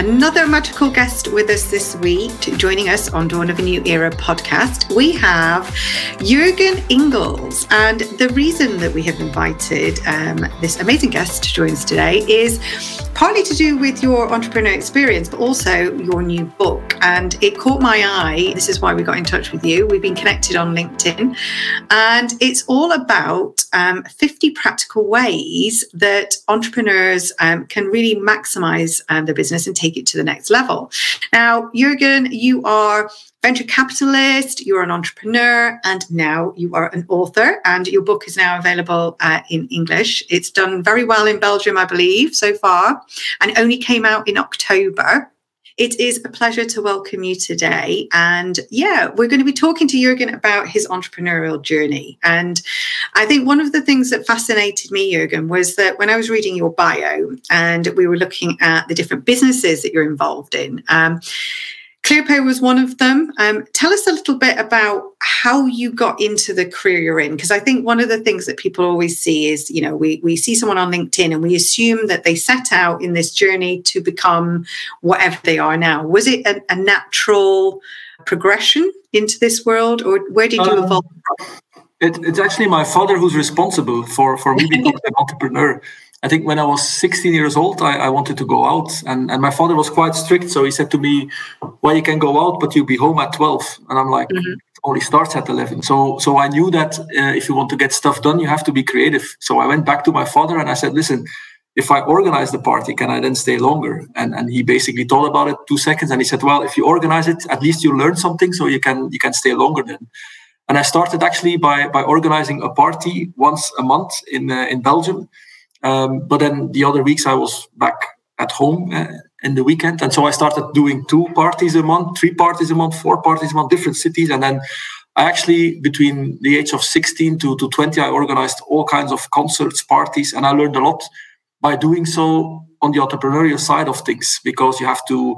another magical guest with us this week, joining us on Dawn of a New Era podcast. We have Jurgen Ingels. And the reason that we have invited um, this amazing guest to join us today is partly to do with your entrepreneur experience, but also your new book. And it caught my eye. This is why we got in touch with you. We've been connected on LinkedIn. And it's all about um, 50 practical ways that entrepreneurs um, can really maximize um, their business and take it to the next level. Now, Jurgen, you are venture capitalist, you're an entrepreneur, and now you are an author. And your book is now available uh, in English. It's done very well in Belgium, I believe, so far, and only came out in October. It is a pleasure to welcome you today. And yeah, we're going to be talking to Jurgen about his entrepreneurial journey. And I think one of the things that fascinated me, Jurgen, was that when I was reading your bio and we were looking at the different businesses that you're involved in, um, ClearPay was one of them. Um, tell us a little bit about how you got into the career you're in, because I think one of the things that people always see is, you know, we we see someone on LinkedIn and we assume that they set out in this journey to become whatever they are now. Was it a, a natural progression into this world, or where did you um, evolve? It, it's actually my father who's responsible for for me becoming an entrepreneur. I think when I was 16 years old, I, I, wanted to go out, and, and my father was quite strict. So he said to me, "Well, you can go out, but you'll be home at 12." And I'm like, mm-hmm. "It only starts at 11." So so I knew that uh, if you want to get stuff done, you have to be creative. So I went back to my father and I said, "Listen, if I organize the party, can I then stay longer?" And and he basically thought about it two seconds, and he said, "Well, if you organize it, at least you learn something, so you can you can stay longer then." And I started actually by by organizing a party once a month in uh, in Belgium um, but then the other weeks I was back at home uh, in the weekend, and so I started doing two parties a month, three parties a month, four parties a month, different cities, and then. I actually, between the age of 16 to, to 20, I organized all kinds of concerts, parties, and I learned a lot by doing so on the entrepreneurial side of things because you have to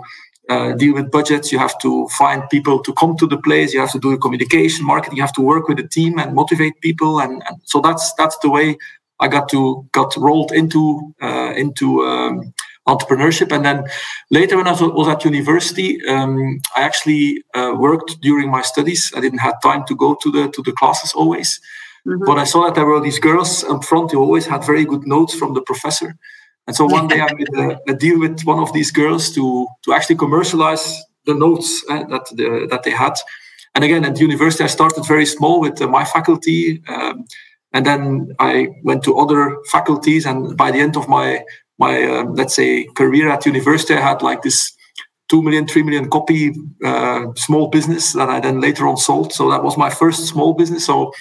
uh, deal with budgets, you have to find people to come to the place, you have to do communication, marketing, you have to work with a team and motivate people, and, and so that's that's the way I got to got rolled into uh, into um, entrepreneurship, and then later when I was, at university, um, I actually uh, worked during my studies. I didn't have time to go to the to the classes always, mm-hmm. but I saw that there were these girls up front who always had very good notes from the professor. And so one day I made a, a, deal with one of these girls to to actually commercialize the notes uh, that the, that they had. And again, at university, I started very small with uh, my faculty. Um, and then I went to other faculties, and by the end of my my uh, let's say career at university, I had like this two million, three million copy uh, small business that I then later on sold. So that was my first small business. So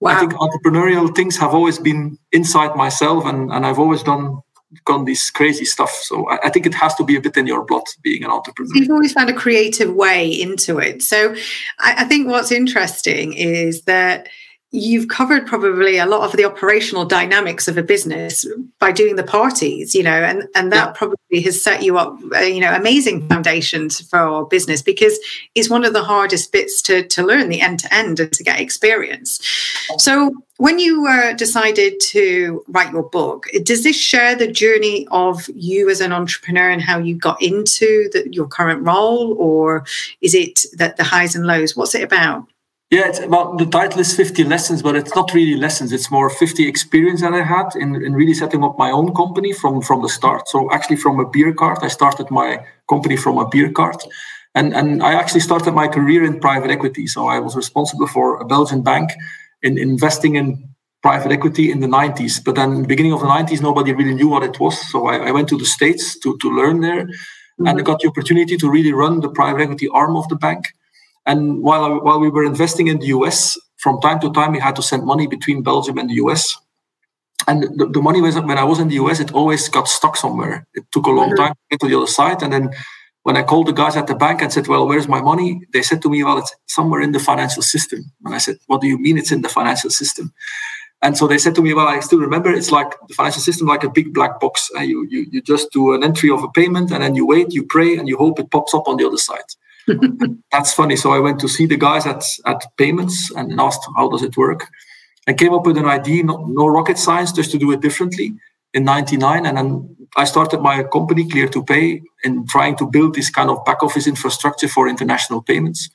wow. I think entrepreneurial things have always been inside myself, and and I've always done done this crazy stuff. So I, I, think it has to be a bit in your blood being an entrepreneur. You've always found a creative way into it. So I, I think what's interesting is that you've covered probably a lot of the operational dynamics of a business by doing the parties you know and and that yeah. probably has set you up uh, you know amazing foundations for business because it's one of the hardest bits to to learn the end to end and to get experience. So when you uh, decided to write your book does this share the journey of you as an entrepreneur and how you got into the, your current role or is it that the highs and lows? What's it about yeah, it's about the title is 50 lessons, but it's not really lessons. It's more 50 experience that I had in, in really setting up my own company from, from the start. So actually from a beer cart, I started my company from a beer cart. And, and I actually started my career in private equity. So I was responsible for a Belgian bank in investing in private equity in the 90s. But then beginning of the 90s, nobody really knew what it was. So I, I went to the States to, to learn there. Mm-hmm. And I got the opportunity to really run the private equity arm of the bank. And while, I, while we were investing in the US, from time to time, we had to send money between Belgium and the US. And the, the money was, when I was in the US, it always got stuck somewhere. It took a long mm-hmm. time to get to the other side. And then when I called the guys at the bank and said, Well, where's my money? They said to me, Well, it's somewhere in the financial system. And I said, What do you mean it's in the financial system? And so they said to me, Well, I still remember it's like the financial system, like a big black box. Uh, you, you, you just do an entry of a payment and then you wait, you pray, and you hope it pops up on the other side. That's funny. So I went to see the guys at, at payments and asked, how does it work? I came up with an idea, no, no rocket science, just to do it differently in 99. And then I started my company, Clear2Pay, in trying to build this kind of back office infrastructure for international payments.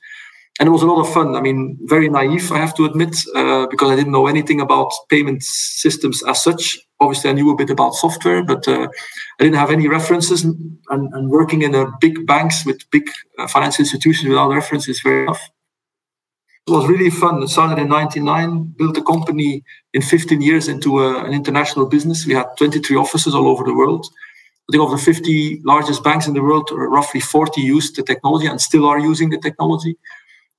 And it was a lot of fun. I mean, very naive, I have to admit, uh, because I didn't know anything about payment systems as such. Obviously, I knew a bit about software, but uh, I didn't have any references. And, and, working in a big banks with big uh, financial institutions without references is very tough. It was really fun. It started in 99, built a company in 15 years into a, an international business. We had 23 offices all over the world. I think of the 50 largest banks in the world, roughly 40 used the technology and still are using the technology.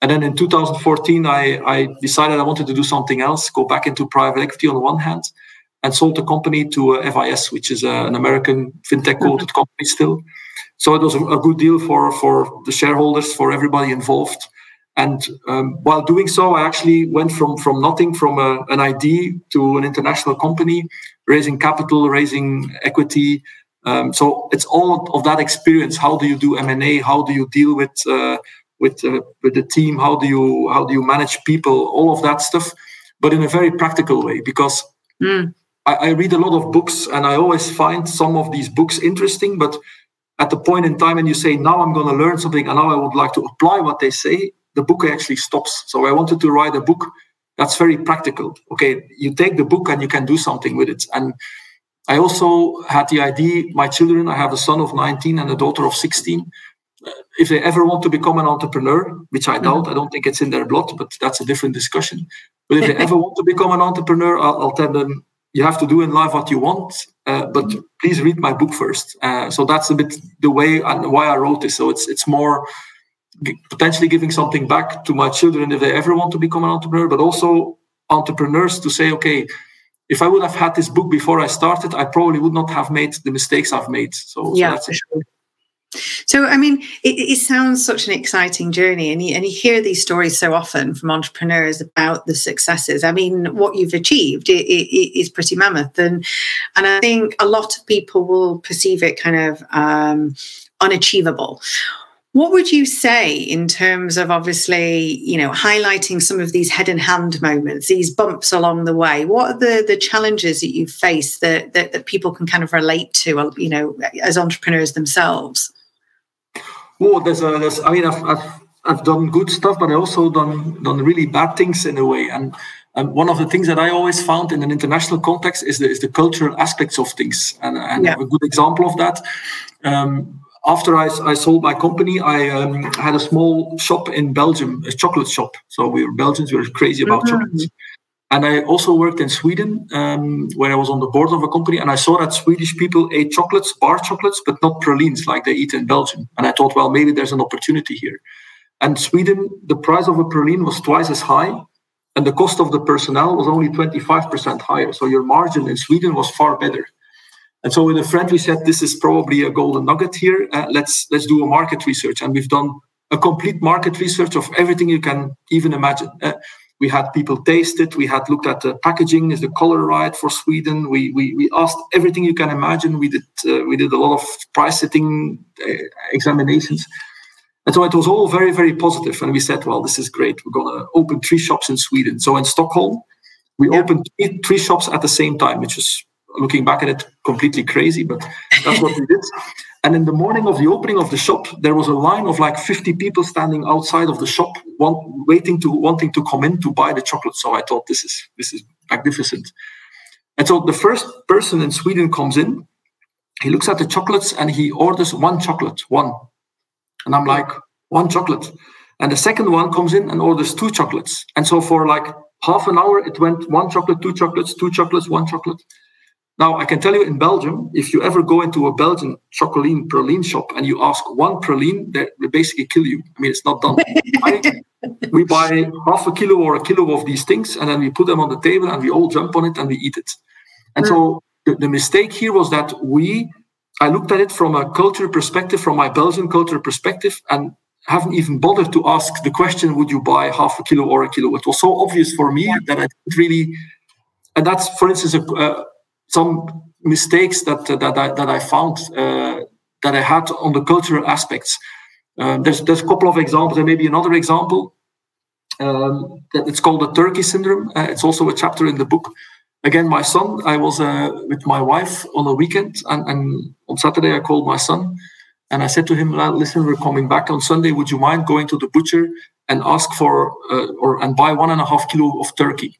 And then in 2014, I, I decided I wanted to do something else, go back into private equity on the one hand, and sold the company to uh, FIS, which is uh, an American fintech quoted mm-hmm. company still. So it was a, a, good deal for, for the shareholders, for everybody involved. And um, while doing so, I actually went from, from nothing, from a, an ID to an international company, raising capital, raising equity. Um, so it's all of that experience. How do you do M&A? How do you deal with uh, with uh, with the team? How do you how do you manage people? All of that stuff, but in a very practical way. Because mm. I, I read a lot of books, and I always find some of these books interesting, but at the point in time when you say now i'm going to learn something and now i would like to apply what they say the book actually stops. So I wanted to write a book that's very practical. Okay, you take the book and you can do something with it. And I also had the idea, my children, I have a son of 19 and a daughter of 16. If they ever want to become an entrepreneur, which I doubt, mm-hmm. I don't think it's in their blood, but that's a different discussion. But if they ever want to become an entrepreneur, I'll, I'll, tell them you have to do in life what you want, uh, but mm-hmm. please read my book first. Uh, so that's a bit the way and why I wrote this. So it's it's more potentially giving something back to my children if they ever want to become an entrepreneur, but also entrepreneurs to say, okay, if I would have had this book before I started, I probably would not have made the mistakes I've made. So, yeah, so, sure. So I mean, it, it, sounds such an exciting journey, and you, and you hear these stories so often from entrepreneurs about the successes. I mean, what you've achieved it, it is pretty mammoth, and and I think a lot of people will perceive it kind of um, unachievable. What would you say in terms of obviously, you know, highlighting some of these head and hand moments, these bumps along the way? What are the the challenges that you face that that, that people can kind of relate to, you know, as entrepreneurs themselves? Well, there's a, there's, I mean, I've, I've, I've done good stuff, but I also done done really bad things in a way. And and one of the things that I always found in an international context is the, is the cultural aspects of things. And, and yeah. a good example of that. Um, after I, I, sold my company, I um, had a small shop in Belgium, a chocolate shop. So we were Belgians, we were crazy about mm-hmm. chocolates. And I also worked in Sweden, um, where I was on the board of a company, and I saw that Swedish people ate chocolates, bar chocolates, but not pralines like they eat in Belgium. And I thought, well, maybe there's an opportunity here. And Sweden, the price of a praline was twice as high, and the cost of the personnel was only 25% higher. So your margin in Sweden was far better. And so with a friend, we said this is probably a golden nugget here. Uh, let's let's do a market research, and we've done a complete market research of everything you can even imagine. Uh, we had people taste it. We had looked at the packaging. Is the color right for Sweden? We we, we asked everything you can imagine. We did uh, we did a lot of price setting uh, examinations. And so it was all very, very positive. And we said, well, this is great. We're going to open three shops in Sweden. So in Stockholm, we yeah. opened three, three shops at the same time, which is looking back at it, completely crazy, but that's what we did. And in the morning of the opening of the shop, there was a line of like 50 people standing outside of the shop, want, waiting to wanting to come in to buy the chocolate. So I thought this is this is magnificent. And so the first person in Sweden comes in, he looks at the chocolates and he orders one chocolate, one. And I'm like, one chocolate. And the second one comes in and orders two chocolates. And so for like half an hour, it went one chocolate, two chocolates, two chocolates, one chocolate. Now, I can tell you in Belgium, if you ever go into a Belgian chocoline praline shop and you ask one praline, they, they basically kill you. I mean, it's not done. I, we buy half a kilo or a kilo of these things and then we put them on the table and we all jump on it and we eat it. And so the, the mistake here was that we, I looked at it from a cultural perspective, from my Belgian cultural perspective, and haven't even bothered to ask the question, would you buy half a kilo or a kilo? It was so obvious for me that I didn't really, and that's, for instance, a, a some mistakes that that I, that I found uh, that I had on the cultural aspects. Uh, there's there's a couple of examples, and maybe another example. Um, it's called the Turkey syndrome. Uh, it's also a chapter in the book. again, my son, I was uh, with my wife on a weekend, and, and on Saturday I called my son, and I said to him, "Listen, we're coming back on Sunday. Would you mind going to the butcher and ask for uh, or and buy one and a half kilo of turkey?"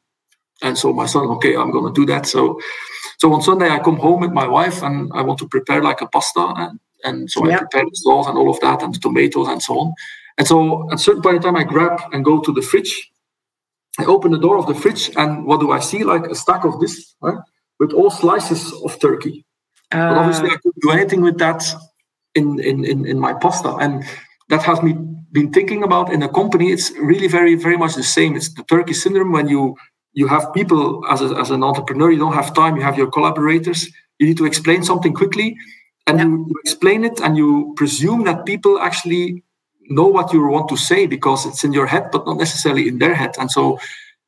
And so my son, okay, I'm going to do that. So, so on Sunday I come home with my wife, and I want to prepare like a pasta, and, and so I prepare the sauce and all of that, and the tomatoes and so on. And so at a certain point in time, I grab and go to the fridge I open the door of the fridge, and what do I see? Like a stack of this, right? with all slices of turkey. Uh, but obviously, I couldn't do anything with that in, in, in, in my pasta. And that has me been thinking about in a company. It's really very, very much the same. It's the turkey syndrome when you you have people as, a, as an entrepreneur, you don't have time, you have your collaborators, you need to explain something quickly, and you, you explain it and you presume that people actually know what you want to say because it's in your head, but not necessarily in their head. And so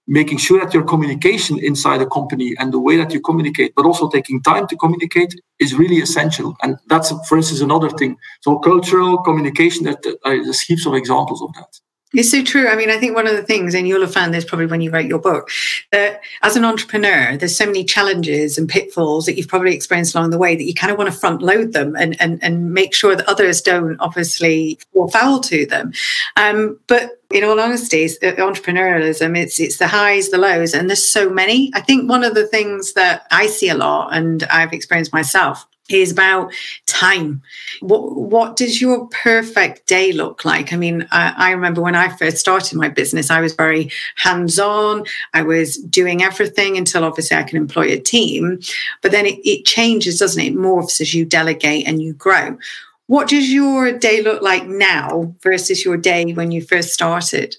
making sure that your communication inside a company and the way that you communicate, but also taking time to communicate is really essential. And that's, for instance, another thing. So cultural communication, that there's heaps of examples of that. It's so true. I mean, I think one of the things, and you'll have found this probably when you write your book, that as an entrepreneur, there's so many challenges and pitfalls that you've probably experienced along the way that you kind of want to front load them and and, and make sure that others don't obviously fall foul to them. Um, but in all honesty, uh, entrepreneurialism, it's it's the highs, the lows, and there's so many. I think one of the things that I see a lot, and I've experienced myself, is about time. What what does your perfect day look like? I mean, I, I, remember when I first started my business, I was very hands on. I was doing everything until obviously I can employ a team. But then it, it changes, doesn't it? It morphs as you delegate and you grow. What does your day look like now versus your day when you first started?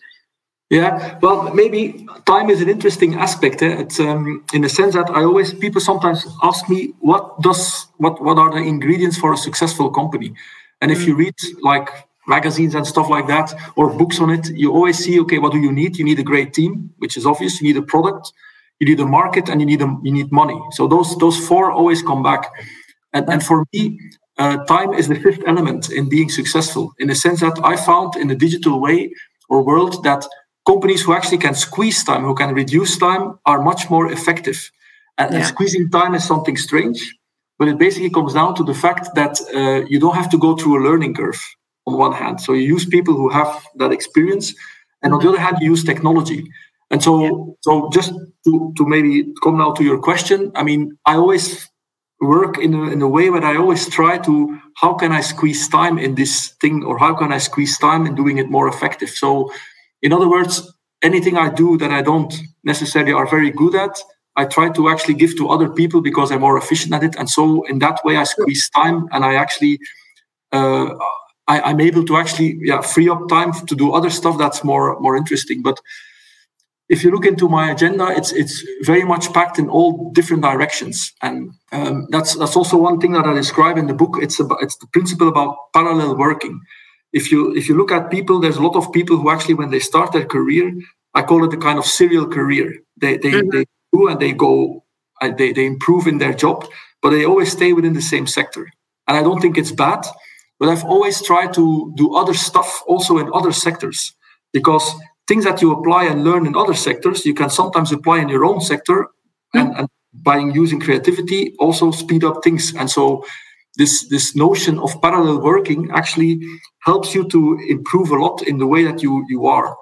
Yeah, well, maybe time is an interesting aspect. Eh? It's um, in the sense that I always people sometimes ask me what does what what are the ingredients for a successful company, and if you mm. read like magazines and stuff like that or books on it, you always see okay, what do you need? You need a great team, which is obvious. You need a product, you need a market, and you need a, you need money. So those those four always come back, and and for me. Uh, time is the fifth element in being successful in the sense that I found in the digital way or world that companies who actually can squeeze time, who can reduce time, are much more effective. And, yeah. and squeezing time is something strange, but it basically comes down to the fact that uh, you don't have to go through a learning curve on one hand. So you use people who have that experience, and on the other hand, you use technology. And so, yeah. so just to, to maybe come now to your question, I mean, I always work in a, in a way where I always try to how can I squeeze time in this thing, or how can I squeeze time in doing it more effective. So in other words, anything I do that I don't necessarily are very good at, I try to actually give to other people because I'm more efficient at it. And so in that way, I squeeze time and I actually, uh, I, am able to actually yeah, free up time to do other stuff that's more, more interesting. But if you look into my agenda, it's it's very much packed in all different directions, and um, that's that's also one thing that I describe in the book. It's about it's the principle about parallel working if you if you look at people, there's a lot of people who actually when they start their career, I call it a kind of serial career. They they, mm-hmm. they do and they go, uh, they they improve in their job, but they always stay within the same sector. And I don't think it's bad, but I've always tried to do other stuff also in other sectors because things that you apply and learn in other sectors, you can sometimes apply in your own sector, mm-hmm. and, and by using creativity also speed up things. And so this this notion of parallel working actually helps you to improve a lot in the way that you you are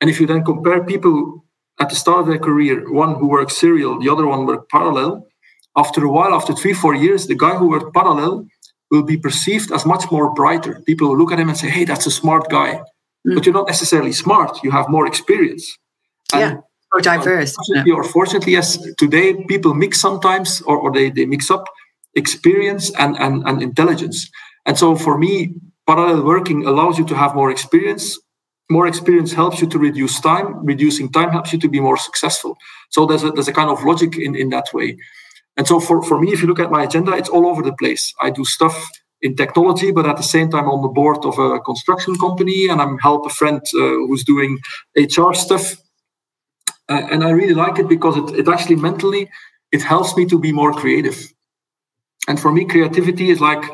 and if you then compare people at the start of their career one who works serial the other one worked parallel after a while after three four years the guy who worked parallel will be perceived as much more brighter people will look at him and say hey that's a smart guy mm. but you're not necessarily smart you have more experience and yeah or diverse unfortunately, yeah. or fortunately yes today people mix sometimes or, or they, they mix up experience and, and, and intelligence. And so for me, parallel working allows you to have more experience. More experience helps you to reduce time. Reducing time helps you to be more successful. So there's a, there's a kind of logic in, in that way. And so for, for me, if you look at my agenda, it's all over the place. I do stuff in technology, but at the same time on the board of a construction company, and I'm help a friend uh, who's doing HR stuff. Uh, and I really like it because it, it actually mentally it helps me to be more creative. And for me, creativity is like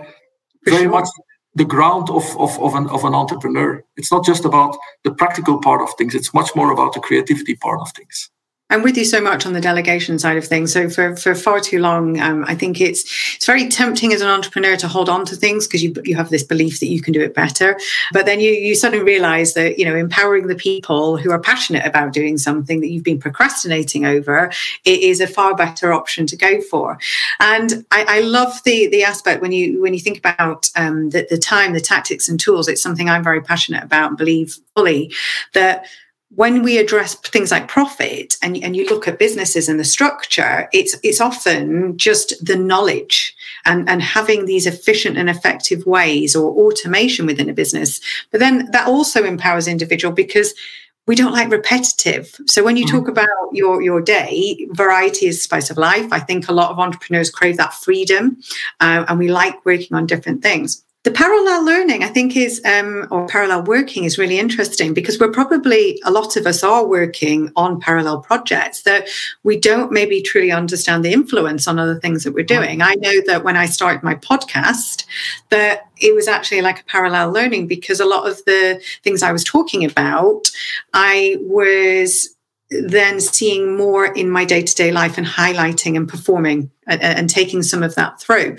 very much the ground of, of, of, an, of an entrepreneur. It's not just about the practical part of things, it's much more about the creativity part of things. I'm with you so much on the delegation side of things. So for, for far too long, um, I think it's it's very tempting as an entrepreneur to hold on to things because you you have this belief that you can do it better. But then you you suddenly realize that you know empowering the people who are passionate about doing something that you've been procrastinating over it is a far better option to go for. And I, I love the the aspect when you when you think about um, the, the time, the tactics and tools. It's something I'm very passionate about and believe fully that when we address things like profit and, and you look at businesses and the structure, it's it's often just the knowledge and, and having these efficient and effective ways or automation within a business. But then that also empowers individual because we don't like repetitive. So when you mm-hmm. talk about your your day, variety is the spice of life. I think a lot of entrepreneurs crave that freedom, uh, and we like working on different things the parallel learning i think is um, or parallel working is really interesting because we're probably a lot of us are working on parallel projects that we don't maybe truly understand the influence on other things that we're doing. I know that when i started my podcast that it was actually like a parallel learning because a lot of the things i was talking about i was then seeing more in my day-to-day life and highlighting and performing and, and, taking some of that through.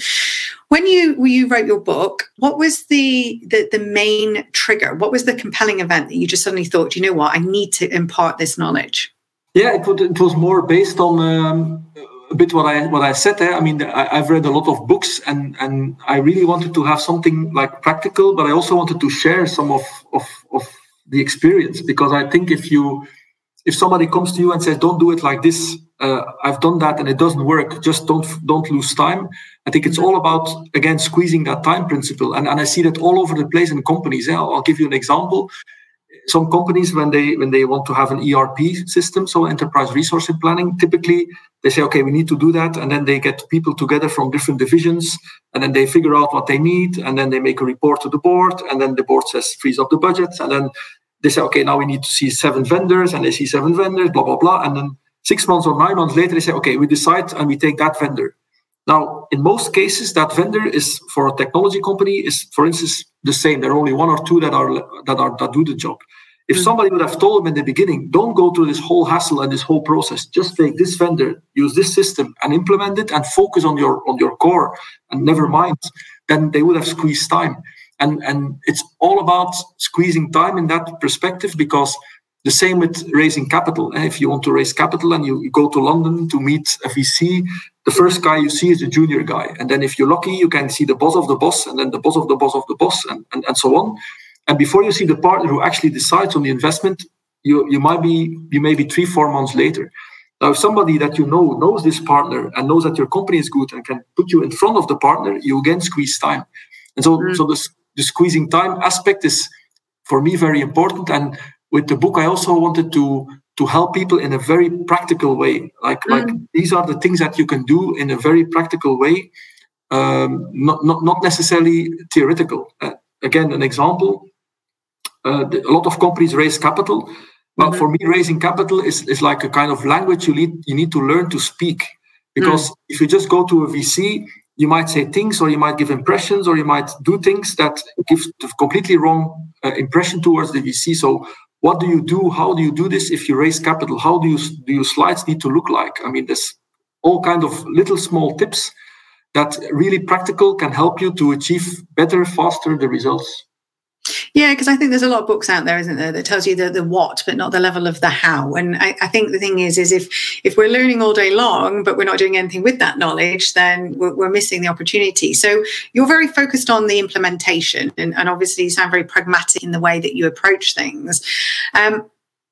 When you when you wrote your book what was the, the the main trigger? What was the compelling event that you just suddenly thought you know what? I need to impart this knowledge yeah it, it was more based on um, a bit what i what i said there. I mean I, i've read a lot of books and and i really wanted to have something like practical but i also wanted to share some of of, of the experience. Because i think if you if somebody comes to you and says, "Don't do it like this," uh, I've done that and it doesn't work. Just don't don't lose time. I think it's all about again squeezing that time principle, and and I see that all over the place in companies. Yeah, I'll give you an example. Some companies, when they when they want to have an ERP system, so enterprise resource planning, typically they say, "Okay, we need to do that," and then they get people together from different divisions, and then they figure out what they need, and then they make a report to the board, and then the board says freeze up the budget, and then they say, okay, now we need to see seven vendors, and they see seven vendors, blah, blah, blah. And then six months or nine months later, they say, okay, we decide and we take that vendor. Now, in most cases, that vendor is for a technology company is, for instance, the same. There are only one or two that are that are that do the job. If hmm. somebody would have told them in the beginning, don't go through this whole hassle and this whole process, just take this vendor, use this system, and implement it, and focus on your on your core, and never mind, then they would have squeezed time and and it's all about squeezing time in that perspective because the same with raising capital. Eh, if you want to raise capital and you, go to London to meet a VC, the first guy you see is a junior guy. And then if you're lucky, you can see the boss of the boss and then the boss of the boss of the boss and, and, and so on. And before you see the partner who actually decides on the investment, you, you might be you may be three, four months later. Now, if somebody that you know knows this partner and knows that your company is good and can put you in front of the partner, you again squeeze time. And so, mm. so this the squeezing time aspect is for me very important and with the book i also wanted to to help people in a very practical way like mm. like these are the things that you can do in a very practical way um, not, not not necessarily theoretical uh, again an example uh, a lot of companies raise capital but mm-hmm. for me raising capital is, is like a kind of language you need you need to learn to speak because mm. if you just go to a vc you might say things or you might give impressions or you might do things that give the completely wrong uh, impression towards the vc so what do you do? How do you do this? If you raise capital how do you do your slides need to look like? I mean there's all kind of little small tips that really practical can help you to achieve better faster the results yeah, because I think there's a lot of books out there, isn't there, that tells you the, the what, but not the level of the how. And I, I think the thing is, is if if we're learning all day long, but we're not doing anything with that knowledge, then we're, we're missing the opportunity. So you're very focused on the implementation, and, and obviously you sound very pragmatic in the way that you approach things. Um,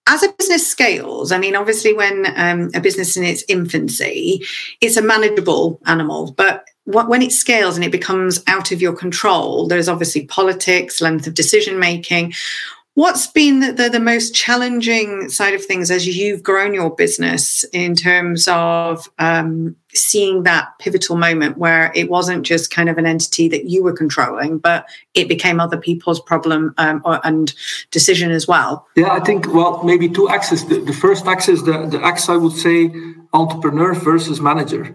as a business scales, I mean, obviously, when um, a business in its infancy, it's a manageable animal, but when it scales and it becomes out of your control, there's obviously politics, length of decision making. What's been the, the, the, most challenging side of things as you've grown your business in terms of um, seeing that pivotal moment where it wasn't just kind of an entity that you were controlling, but it became other people's problem um, or, and decision as well? Yeah, I think, well, maybe two axes. The, the first axis, the, the axis I would say entrepreneur versus manager.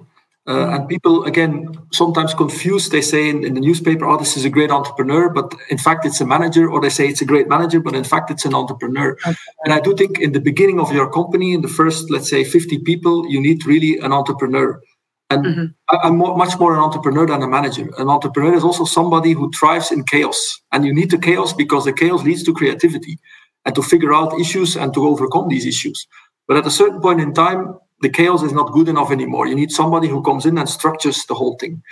Uh, and people again sometimes confused. They say in, in, the newspaper oh this is a great entrepreneur but in fact it's a manager or they say it's a great manager but in fact it's an entrepreneur. Okay. and i do think in the beginning of your company in the first let's say 50 people you need really an entrepreneur. And mm-hmm. I, am more, much more an entrepreneur than a manager. An entrepreneur is also somebody who thrives in chaos. And you need the chaos because the chaos leads to creativity and to figure out issues and to overcome these issues. But at a certain point in time the chaos is not good enough anymore. You need somebody who comes in and structures the whole thing.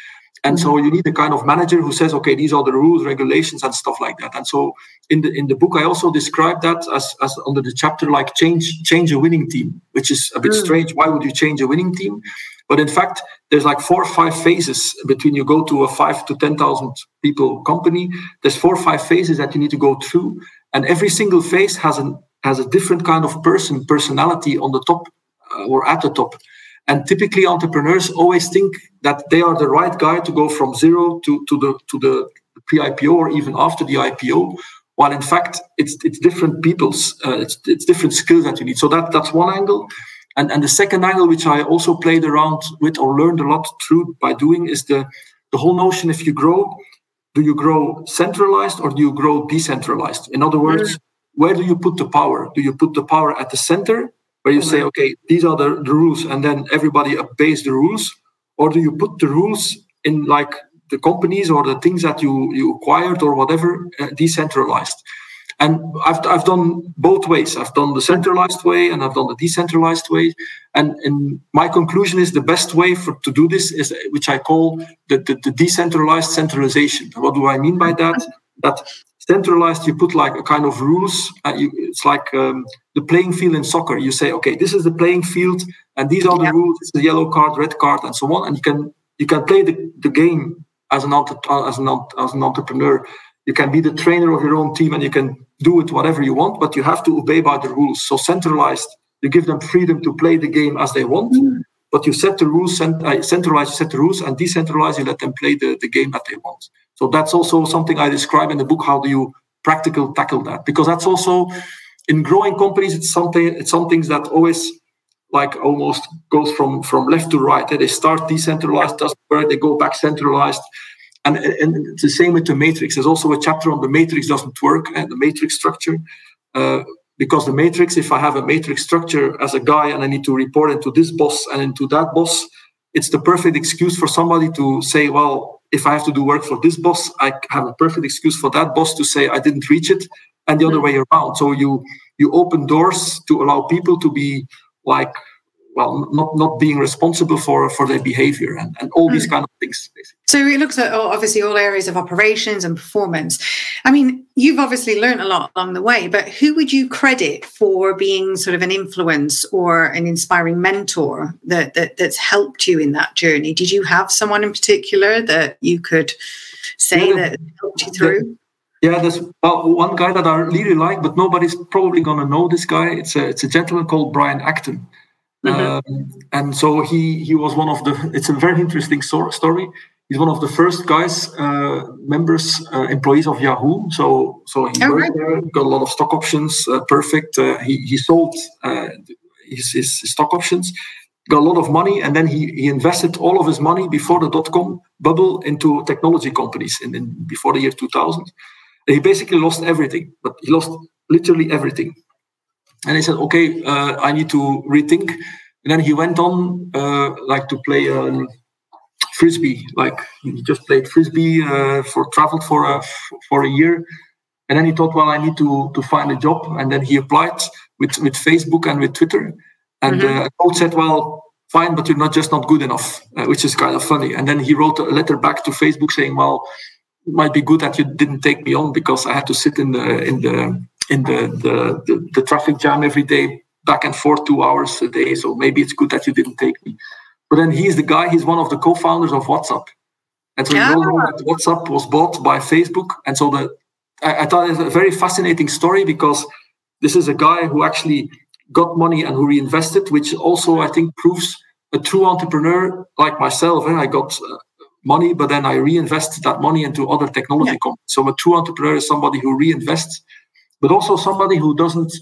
And so you need a kind of manager who says, okay, these are the rules, regulations, and stuff like that. And so in the in the book, I also describe that as, as under the chapter like change change a winning team, which is a bit mm. strange. Why would you change a winning team? But in fact, there's like four or five phases between you go to a five to ten thousand people company. There's four or five phases that you need to go through, and every single phase has an has a different kind of person personality on the top or at the top. And typically, entrepreneurs always think that they are the right guy to go from zero to, to the to the pre-IPO or even after the IPO. While in fact, it's it's different people's uh, it's it's different skills that you need. So that that's one angle. And and the second angle, which I also played around with or learned a lot through by doing, is the the whole notion: if you grow, do you grow centralized or do you grow decentralized? In other words, mm. where do you put the power? Do you put the power at the center where you say, okay, these are the, the rules, and then everybody obeys the rules? Or do you put the rules in like the companies or the things that you, you acquired or whatever uh, decentralized? And I've, I've done both ways. I've done the centralized way and I've done the decentralized way. And, and my conclusion is the best way for to do this is which I call the, the, the decentralized centralization. What do I mean by that? That centralized you put like a kind of rules uh, you, it's like um, the playing field in soccer. You say okay this is the playing field and these are the rules it's the yellow card red card and so on and you can you can play the, the game as an as an as an entrepreneur. You can be the trainer of your own team and you can do it whatever you want but you have to obey by the rules. So centralized you give them freedom to play the game as they want. Mm. But you set the rules uh, centralized you set the rules and decentralize, you let them play the, the game that they want so that's also something I describe in the book. How do you practical tackle that? Because that's also in growing companies. It's something. It's some things that always like almost goes from from left to right. They start decentralized, doesn't work. They go back centralized. And, and it's the same with the matrix. There's also a chapter on the matrix doesn't work and the matrix structure. Uh, because the matrix, if I have a matrix structure as a guy and I need to report into this boss and into that boss, it's the perfect excuse for somebody to say, well, if I have to do work for this boss, I have a perfect excuse for that boss to say I didn't reach it, and the other mm-hmm. way around. So you you open doors to allow people to be like well not not being responsible for for their behavior and, and all these mm. kind of things basically. so it looks at obviously all areas of operations and performance i mean you've obviously learned a lot along the way but who would you credit for being sort of an influence or an inspiring mentor that, that that's helped you in that journey did you have someone in particular that you could say yeah, that helped you through yeah, there's well, one guy that I really like, but nobody's probably gonna know this guy. It's a it's a gentleman called Brian Acton. Mm-hmm. Um, and so he he was one of the. It's a very interesting so- story. He's one of the first guys, uh, members, uh, employees of Yahoo. So so he oh, right. there, got a lot of stock options. Uh, perfect. Uh, he he sold uh, his, his, stock options, got a lot of money, and then he he invested all of his money before the dot com bubble into technology companies in, in before the year 2000. He basically lost everything, but he lost literally everything and he said, "Okay, uh, I need to rethink." And then he went on uh, like to play um, frisbee. Like he just played frisbee uh, for traveled for a for a year, and then he thought, "Well, I need to to find a job." And then he applied with with Facebook and with Twitter. And mm-hmm. uh, coach said, "Well, fine, but you're not just not good enough," uh, which is kind of funny. And then he wrote a letter back to Facebook saying, "Well." It might be good that you didn't take me on because I had to sit in the in the in the, the, the, the, traffic jam every day, back and forth two hours a day. So maybe it's good that you didn't take me. But then he's the guy, he's one of the co founders of WhatsApp. And so yeah. you know that WhatsApp was bought by Facebook. And so the I, I thought it's a very fascinating story because this is a guy who actually got money and who reinvested, which also I think proves a true entrepreneur like myself. Eh? I got uh, money, but then I reinvested that money into other technology yeah. companies. So a true entrepreneur is somebody who reinvests but also somebody who doesn't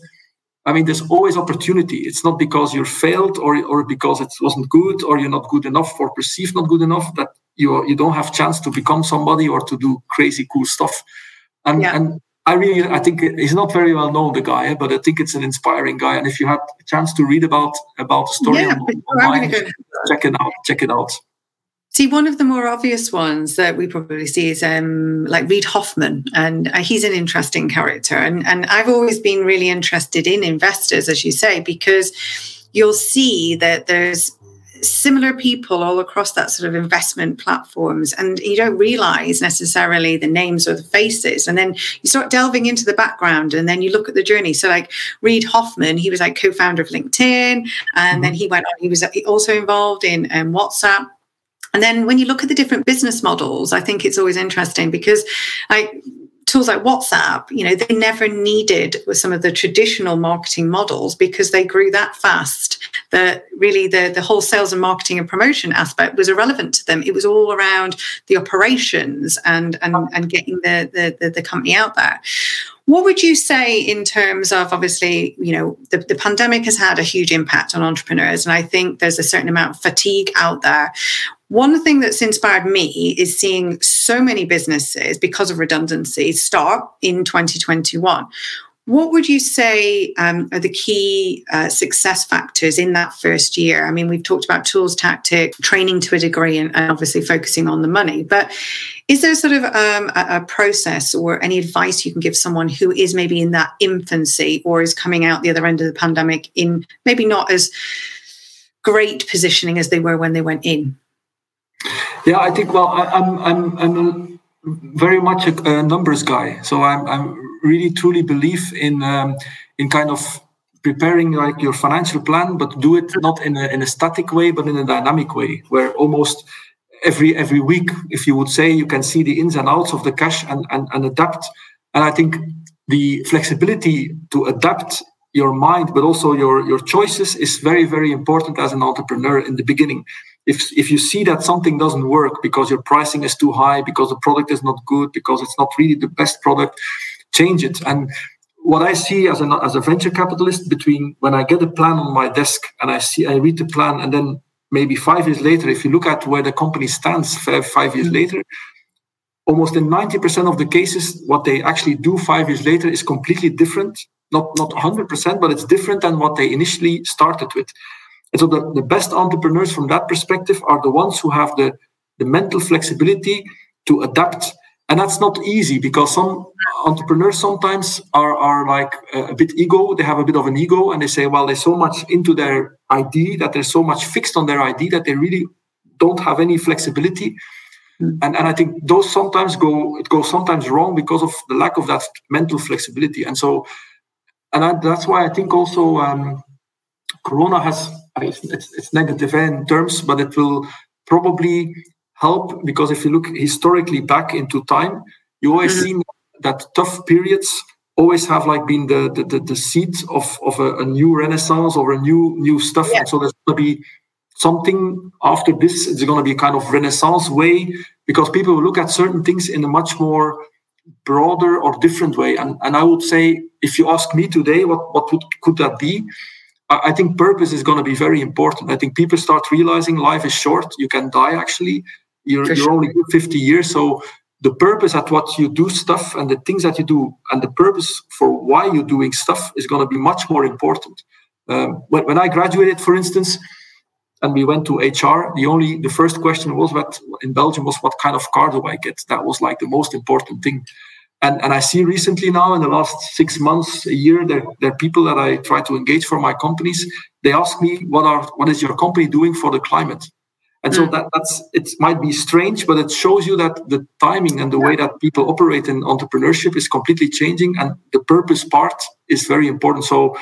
I mean, there's always opportunity. It's not because you're failed or, or because it wasn't good or you're not good enough or perceived not good enough that you you don't have chance to become somebody or to do crazy cool stuff. And yeah. and I really I think he's not very well known the guy, but I think it's an inspiring guy. And if you had a chance to read about about the story yeah, on, online, check it out. Check it out. See, one of the more obvious ones that we probably see is um, like Reid Hoffman, and uh, he's an interesting character. And, and I've always been really interested in investors, as you say, because you'll see that there's similar people all across that sort of investment platforms and you don't realize necessarily the names or the faces and then you start delving into the background and then you look at the journey so like reid hoffman he was like co-founder of linkedin and mm-hmm. then he went on he was also involved in um, whatsapp and then when you look at the different business models, I think it's always interesting because like tools like WhatsApp, you know, they never needed some of the traditional marketing models because they grew that fast that really the, the whole sales and marketing and promotion aspect was irrelevant to them. It was all around the operations and and, and getting the, the, the, the company out there. What would you say in terms of obviously, you know, the, the pandemic has had a huge impact on entrepreneurs, and I think there's a certain amount of fatigue out there. One thing that's inspired me is seeing so many businesses, because of redundancy, start in 2021. What would you say um, are the key uh, success factors in that first year? I mean, we've talked about tools, tactic, training to a degree, and, and obviously focusing on the money. But is there sort of um, a, a, process or any advice you can give someone who is maybe in that infancy or is coming out the other end of the pandemic in maybe not as great positioning as they were when they went in? Yeah, I think. Well, I, am I'm I'm very much a, numbers guy, so I'm I'm really truly believe in um, in kind of preparing like your financial plan, but do it not in a in a static way, but in a dynamic way, where almost every every week, if you would say, you can see the ins and outs of the cash and and, and adapt. And I think the flexibility to adapt your mind, but also your your choices, is very very important as an entrepreneur in the beginning if if you see that something doesn't work because your pricing is too high because the product is not good because it's not really the best product change it. And what i see as a as a venture capitalist between when i get a plan on my desk and i see i read the plan and then maybe 5 years later if you look at where the company stands five, five years mm-hmm. later almost in 90% of the cases what they actually do 5 years later is completely different. Not not 100% but it's different than what they initially started with and so the, the best entrepreneurs from that perspective are the ones who have the, the mental flexibility to adapt. And that's not easy because some entrepreneurs sometimes are, are like a bit ego. They have a bit of an ego and they say, well, they're so much into their idea that they're so much fixed on their idea that they really don't have any flexibility. Hmm. And, and I think those sometimes go, it goes sometimes wrong because of the lack of that mental flexibility. And so, and I, that's why I think also um, Corona has it's, it's negative in terms, but it will probably help because if you look historically back into time, you always mm-hmm. see that tough periods always have like been the the, the, the seed of, of a, a, new renaissance or a new new stuff. Yeah. And so there's gonna be something after this, it's gonna be kind of renaissance way because people will look at certain things in a much more broader or different way. And and I would say if you ask me today what, what would, could that be? I think purpose is going to be very important. I think people start realizing life is short. You can die actually. You're, you're only 50 years. So the purpose at what you do stuff and the things that you do and the purpose for why you're doing stuff is going to be much more important. Um, when, when I graduated, for instance, and we went to HR, the only the first question was what in Belgium was what kind of car do I get? That was like the most important thing. And, and I see recently now in the last six months, a year, there, there are people that I try to engage for my companies. They ask me, what are what is your company doing for the climate? And so hmm. that, that's it might be strange, but it shows you that the timing and the way that people operate in entrepreneurship is completely changing, and the purpose part is very important. So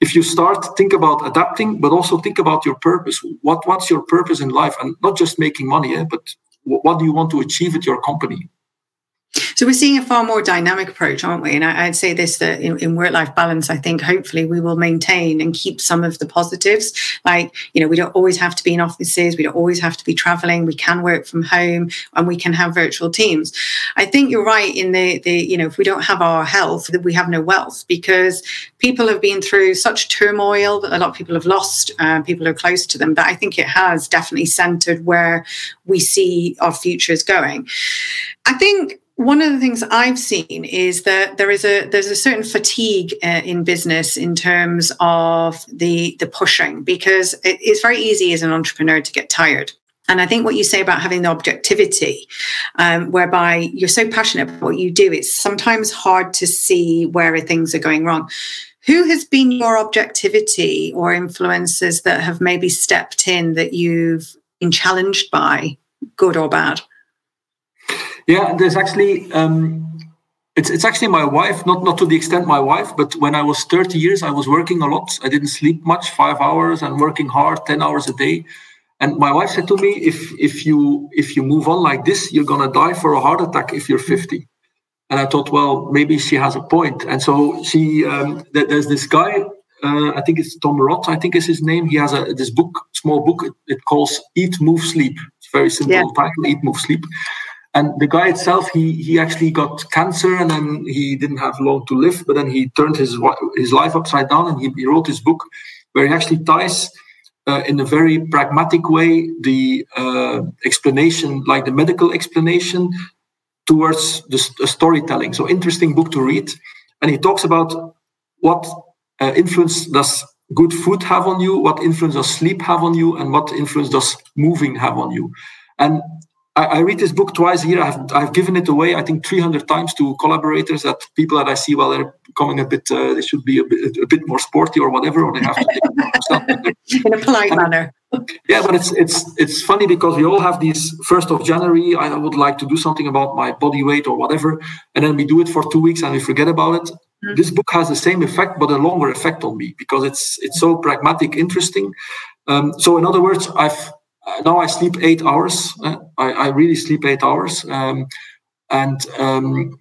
if you start think about adapting, but also think about your purpose. What what's your purpose in life, and not just making money, eh, but what do you want to achieve with your company? So we're seeing a far more dynamic approach, aren't we? And I, would say this that in, in work-life balance, I think hopefully we will maintain and keep some of the positives. Like, you know, we don't always have to be in offices, we don't always have to be traveling, we can work from home and we can have virtual teams. I think you're right in the the, you know, if we don't have our health, that we have no wealth because people have been through such turmoil that a lot of people have lost uh, people are close to them. But I think it has definitely centered where we see our futures going. I think one of the things I've seen is that there is a there's a certain fatigue uh, in business in terms of the the pushing because it, it's very easy as an entrepreneur to get tired. And I think what you say about having the objectivity, um, whereby you're so passionate about what you do, it's sometimes hard to see where things are going wrong. Who has been your objectivity or influences that have maybe stepped in that you've been challenged by, good or bad? Yeah, there's actually um, it's it's actually my wife, not not to the extent my wife, but when I was 30 years, I was working a lot. I didn't sleep much, five hours, and working hard, 10 hours a day. And my wife said to me, if if you if you move on like this, you're gonna die for a heart attack if you're 50. And I thought, well, maybe she has a point. And so she, um, there's this guy, uh, I think it's Tom Rath, I think is his name. He has a this book, small book. It, it calls Eat, Move, Sleep. It's very simple yeah. title, Eat, Move, Sleep. And the guy itself, he he actually got cancer, and then he didn't have long to live. But then he turned his his life upside down, and he, he wrote his book, where he actually ties uh, in a very pragmatic way the uh, explanation, like the medical explanation, towards the storytelling. So interesting book to read, and he talks about what uh, influence does good food have on you, what influence does sleep have on you, and what influence does moving have on you. And I, I, read this book twice a year. I've, I've given it away, I think, 300 times to collaborators, that people that I see, well, they're becoming a bit, uh, they should be a bit, a bit more sporty or whatever, or they have to do it in a polite and, manner. Yeah, but it's it's it's funny because we all have these first of January. I would like to do something about my body weight or whatever, and then we do it for two weeks and we forget about it. Mm-hmm. This book has the same effect, but a longer effect on me because it's it's so pragmatic, interesting. Um, so, in other words, I've now I sleep eight hours. Uh, I, I, really sleep eight hours, um, and um,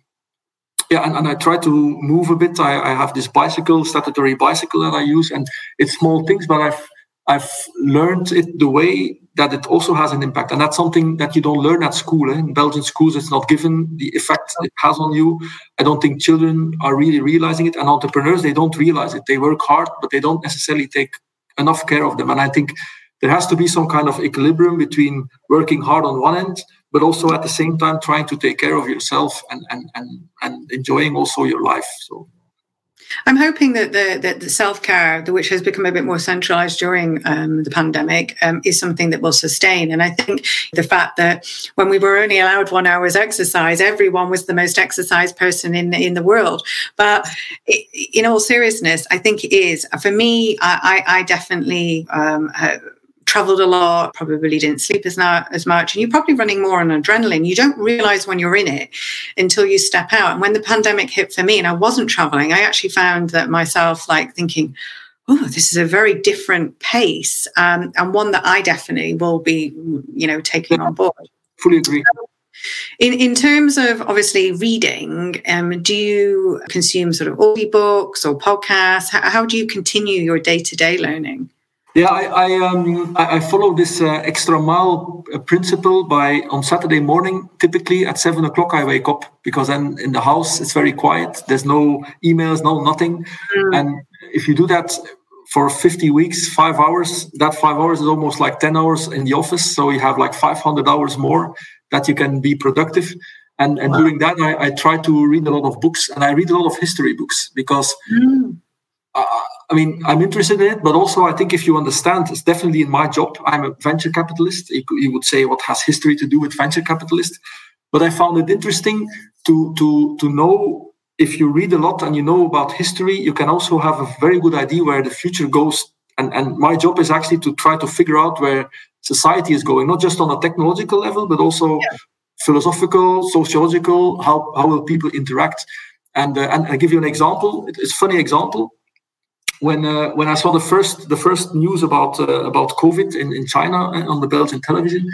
yeah, and, and, I try to move a bit. I, I, have this bicycle, statutory bicycle that I use, and it's small things, but I've I've learned it the way that it also has an impact, and that's something that you don't learn at school. Eh? In Belgian schools, it's not given the effect it has on you. I don't think children are really realizing it, and entrepreneurs they don't realize it. They work hard, but they don't necessarily take enough care of them. And I think there has to be some kind of equilibrium between working hard on one end but also at the same time trying to take care of yourself and and and, and enjoying also your life so I'm hoping that the that the self care, which has become a bit more centralized during um, the pandemic, um, is something that will sustain. And I think the fact that when we were only allowed one hour's exercise, everyone was the most exercised person in in the world. But in all seriousness, I think it is for me. I, I, definitely. Um, uh, traveled a lot, probably didn't sleep as, not, as much, and you're probably running more on adrenaline. You don't realize when you're in it until you step out. And when the pandemic hit for me and I wasn't traveling, I actually found that myself like thinking, oh, this is a very different pace um, and one that I definitely will be, you know, taking on board. Fully agree. In, in terms of obviously reading, um, do you consume sort of audiobooks or podcasts? How, how do you continue your day to day learning? Yeah, I I, um, I follow this uh, extra mile uh, principle. By on Saturday morning, typically at seven o'clock, I wake up because then in the house it's very quiet. There's no emails, no nothing. Mm. And if you do that for 50 weeks, five hours, that five hours is almost like 10 hours in the office. So you have like 500 hours more that you can be productive. And, and wow. during that, I, I, try to read a lot of books and I read a lot of history books because. Mm. I mean, I'm interested in it, but also I think if you understand, it's definitely in my job. I'm a venture capitalist. You would say what has history to do with venture capitalist, but I found it interesting to to to know if you read a lot and you know about history, you can also have a very good idea where the future goes. And and my job is actually to try to figure out where society is going, not just on a technological level, but also yeah. philosophical, sociological. How how will people interact? And uh, and I give you an example. It's a funny example when uh, when I saw the first the first news about uh, about COVID in, in China on the Belgian television,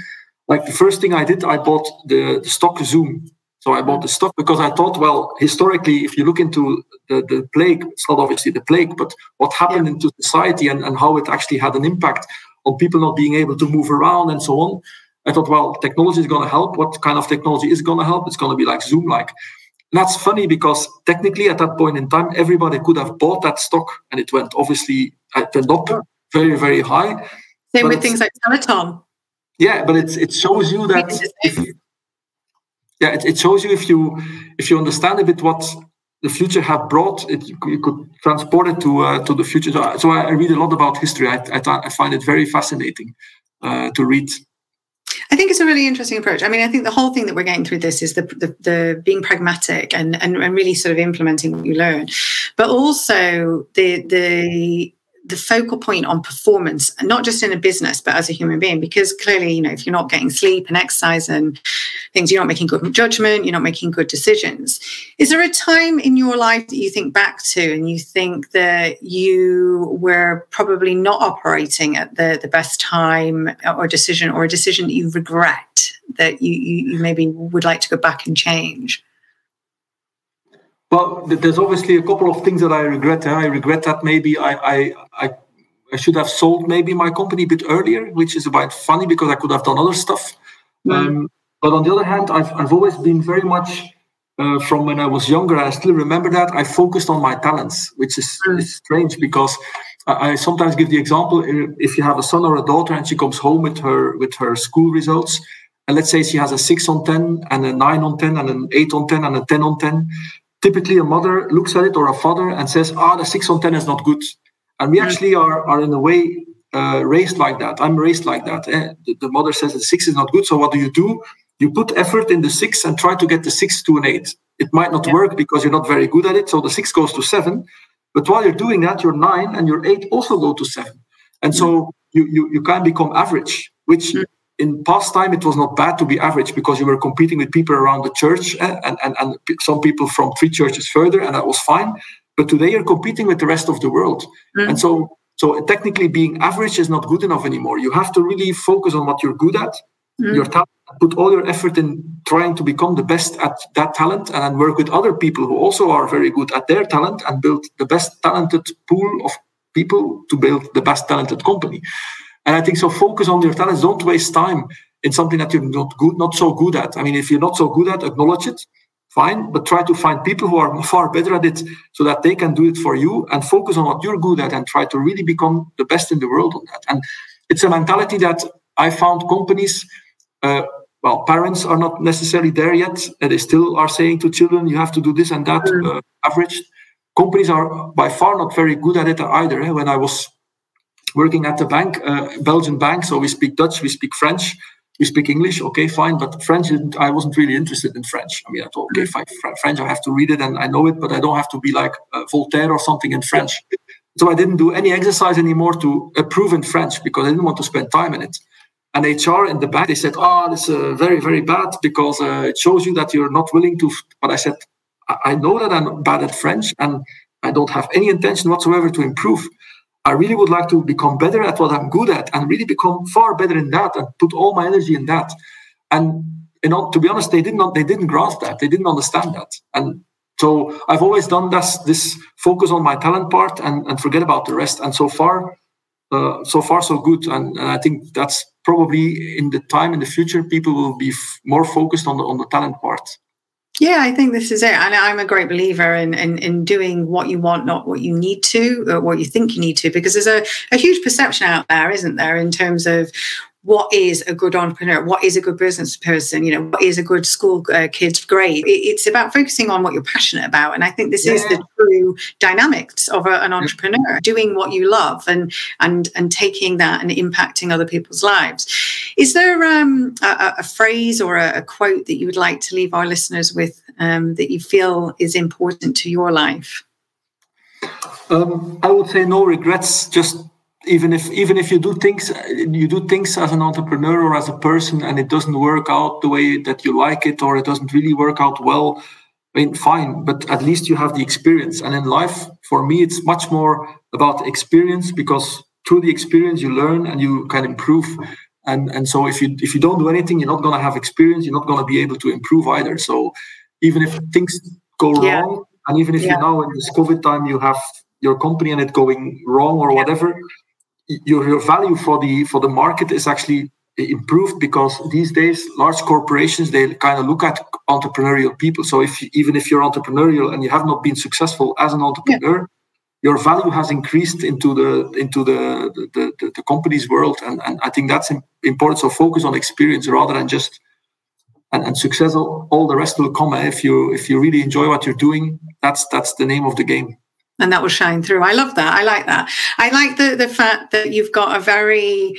like the first thing I did, I bought the, the stock Zoom So I bought the stock because I thought, well, historically, if you look into the, the plague, it's not obviously the plague, but what happened yeah. into society and, and how it actually had an impact on people not being able to move around and so on. I thought, well, technology is going to help. What kind of technology is going to help? It's going to be like Zoom like. That's funny because technically at that point in time, everybody could have bought that stock and it went obviously, it went up very, very high. Same with things like Peloton. Yeah, but it, it shows you that if, yeah, it, it shows you if you if you understand a bit what the future have brought, it you, you could transport it to uh, to the future. So, so I, I, read a lot about history. I, I, I find it very fascinating uh, to read. I think it's a really interesting approach. I mean, I think the whole thing that we're getting through this is the the, the being pragmatic and, and and really sort of implementing what you learn, but also the the the focal point on performance, not just in a business, but as a human being. Because clearly, you know, if you're not getting sleep and exercise and things, you're not making good judgment, you're not making good decisions. Is there a time in your life that you think back to and you think that you were probably not operating at the, the best time uh, or decision, or a decision that you regret that you, you, you maybe would like to go back and change? Well, there's obviously a couple of things that I regret. I regret that maybe I, I, I, I should have sold maybe my company a bit earlier, which is about funny because I could have done other stuff. Mm. Um, but on the other hand, I've, I've always been very much uh, from when I was younger. I still remember that I focused on my talents, which is, mm. is strange because I, I sometimes give the example if you have a son or a daughter and she comes home with her with her school results, and let's say she has a six on ten and a nine on ten and an eight on ten and a ten on ten typically a mother looks at it or a father and says, ah, the six on 10 is not good. And we mm. actually are, are in a way uh, raised like that. I'm raised like that. Eh? The, the, mother says the six is not good. So what do you do? You put effort in the six and try to get the six to an eight. It might not yeah. work because you're not very good at it. So the six goes to seven. But while you're doing that, your nine and your eight also go to seven. And mm. so you, you, you can become average, which mm in past time it was not bad to be average because you were competing with people around the church eh, and, and, and some people from three churches further and that was fine but today you're competing with the rest of the world mm. and so so technically being average is not good enough anymore you have to really focus on what you're good at mm. your talent put all your effort in trying to become the best at that talent and then work with other people who also are very good at their talent and build the best talented pool of people to build the best talented company and I think so. Focus on your talents. Don't waste time in something that you're not good, not so good at. I mean, if you're not so good at, acknowledge it, fine. But try to find people who are far better at it, so that they can do it for you, and focus on what you're good at, and try to really become the best in the world on that. And it's a mentality that I found companies. Uh, well, parents are not necessarily there yet. and They still are saying to children, "You have to do this and that." Uh, average companies are by far not very good at it either. Eh? When I was working at the bank, uh, Belgian bank. So we speak Dutch, we speak French, we speak English. Okay, fine. But French, I wasn't really interested in French. I mean, I thought, okay, fine, French, I have to read it and I know it, but I don't have to be like uh, Voltaire or something in French. So I didn't do any exercise anymore to approve in French because I didn't want to spend time in it. And HR in the bank, they said, oh, this is uh, very, very bad because uh, it shows you that you're not willing to. But I said, I know that I'm bad at French and I don't have any intention whatsoever to improve. I really would like to become better at what I'm good at and really become far better in that and put all my energy in that. And you know, to be honest, they did not they didn't grasp that. They didn't understand that. And so I've always done this this focus on my talent part and, and forget about the rest. And so far, uh, so far so good. And, and, I think that's probably in the time in the future, people will be f- more focused on the on the talent part. Yeah, I think this is it. And I'm a great believer in, in, in doing what you want, not what you need to, or what you think you need to, because there's a, a huge perception out there, isn't there, in terms of what is a good entrepreneur? What is a good business person? You know what is a good school uh, kid's grade? It, it's about focusing on what you're passionate about and i think this yeah. is the true dynamics of a, an entrepreneur doing what you love and and and taking that and impacting other people's lives. Is there um, a, a, phrase or a, a, quote that you would like to leave our listeners with um, that you feel is important to your life? Um, i would say no regrets just even if even if you do things you do things as an entrepreneur or as a person and it doesn't work out the way that you like it or it doesn't really work out well i mean fine but at least you have the experience. And in life for me it's much more about experience because through the experience you learn and you can improve. And and so if you if you don't do anything you're not going to have experience. You're not going to be able to improve either. So even if things go yeah. wrong and even if yeah. you now in this covid time you have your company and it going wrong or whatever your, your value for the for the market is actually improved because these days large corporations they kind of look at entrepreneurial people. So if even if you're entrepreneurial and you have not been successful as an entrepreneur yeah. your value has increased into the into the the, the, the company's world. And, and i think that's important. So focus on experience rather than just and, and success all, all the rest will come eh? if you if you really enjoy what you're doing that's that's the name of the game and that will shine through i love that i like that i like the the fact that you've got a very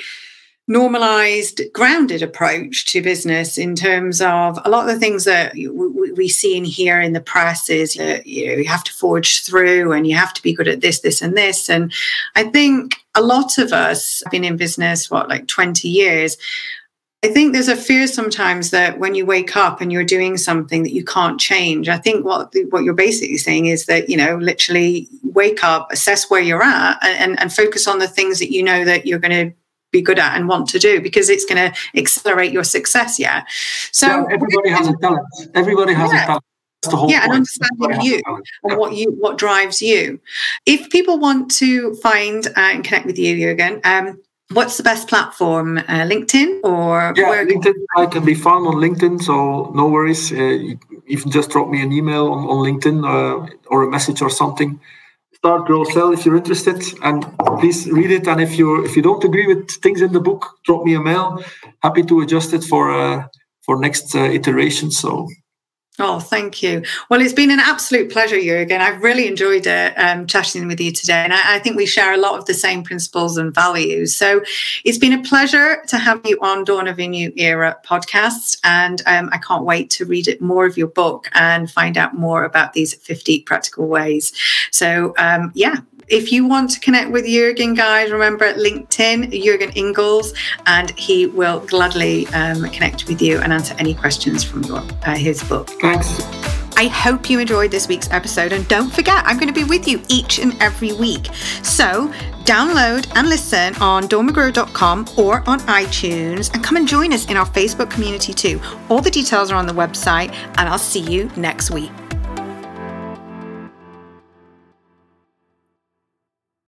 normalized, grounded approach to business in terms of a lot of the things that we see and hear in the press is you, know, you have to forge through and you have to be good at this, this, and this. And I think a lot of us have been in business, what, like 20 years. I think there's a fear sometimes that when you wake up and you're doing something that you can't change. I think what what you're basically saying is that you know literally wake up, assess where you're at, and, and focus on the things that you know that you're going to be good at and want to do because it's going to accelerate your success. Yeah. So yeah, everybody has a talent. Everybody has yeah. a talent. That's the whole yeah, point. and understanding you and yeah. what you what drives you. If people want to find and connect with you, Jürgen, um, what's the best platform? Uh, LinkedIn or yeah, LinkedIn. I can be found on LinkedIn, so no worries. Uh, you even just drop me an email on, on LinkedIn uh, or a message or something start grow sell if you're interested and please read it and if you if you don't agree with things in the book drop me a mail happy to adjust it for uh, for next uh, iteration so Oh, thank you. Well, it's been an absolute pleasure, Jurgen. I've really enjoyed it um, chatting with you today. And I, I, think we share a lot of the same principles and values. So it's been a pleasure to have you on Dawn of a New Era podcast. And um, I can't wait to read it, more of your book and find out more about these 50 practical ways. So, um, yeah, if you want to connect with Jurgen, guys, remember at LinkedIn, Jurgen Ingels, and he will gladly um, connect with you and answer any questions from your, uh, his book. Thanks. I hope you enjoyed this week's episode. And don't forget, I'm going to be with you each and every week. So download and listen on dawnmcgruer.com or on iTunes and come and join us in our Facebook community too. All the details are on the website, and I'll see you next week.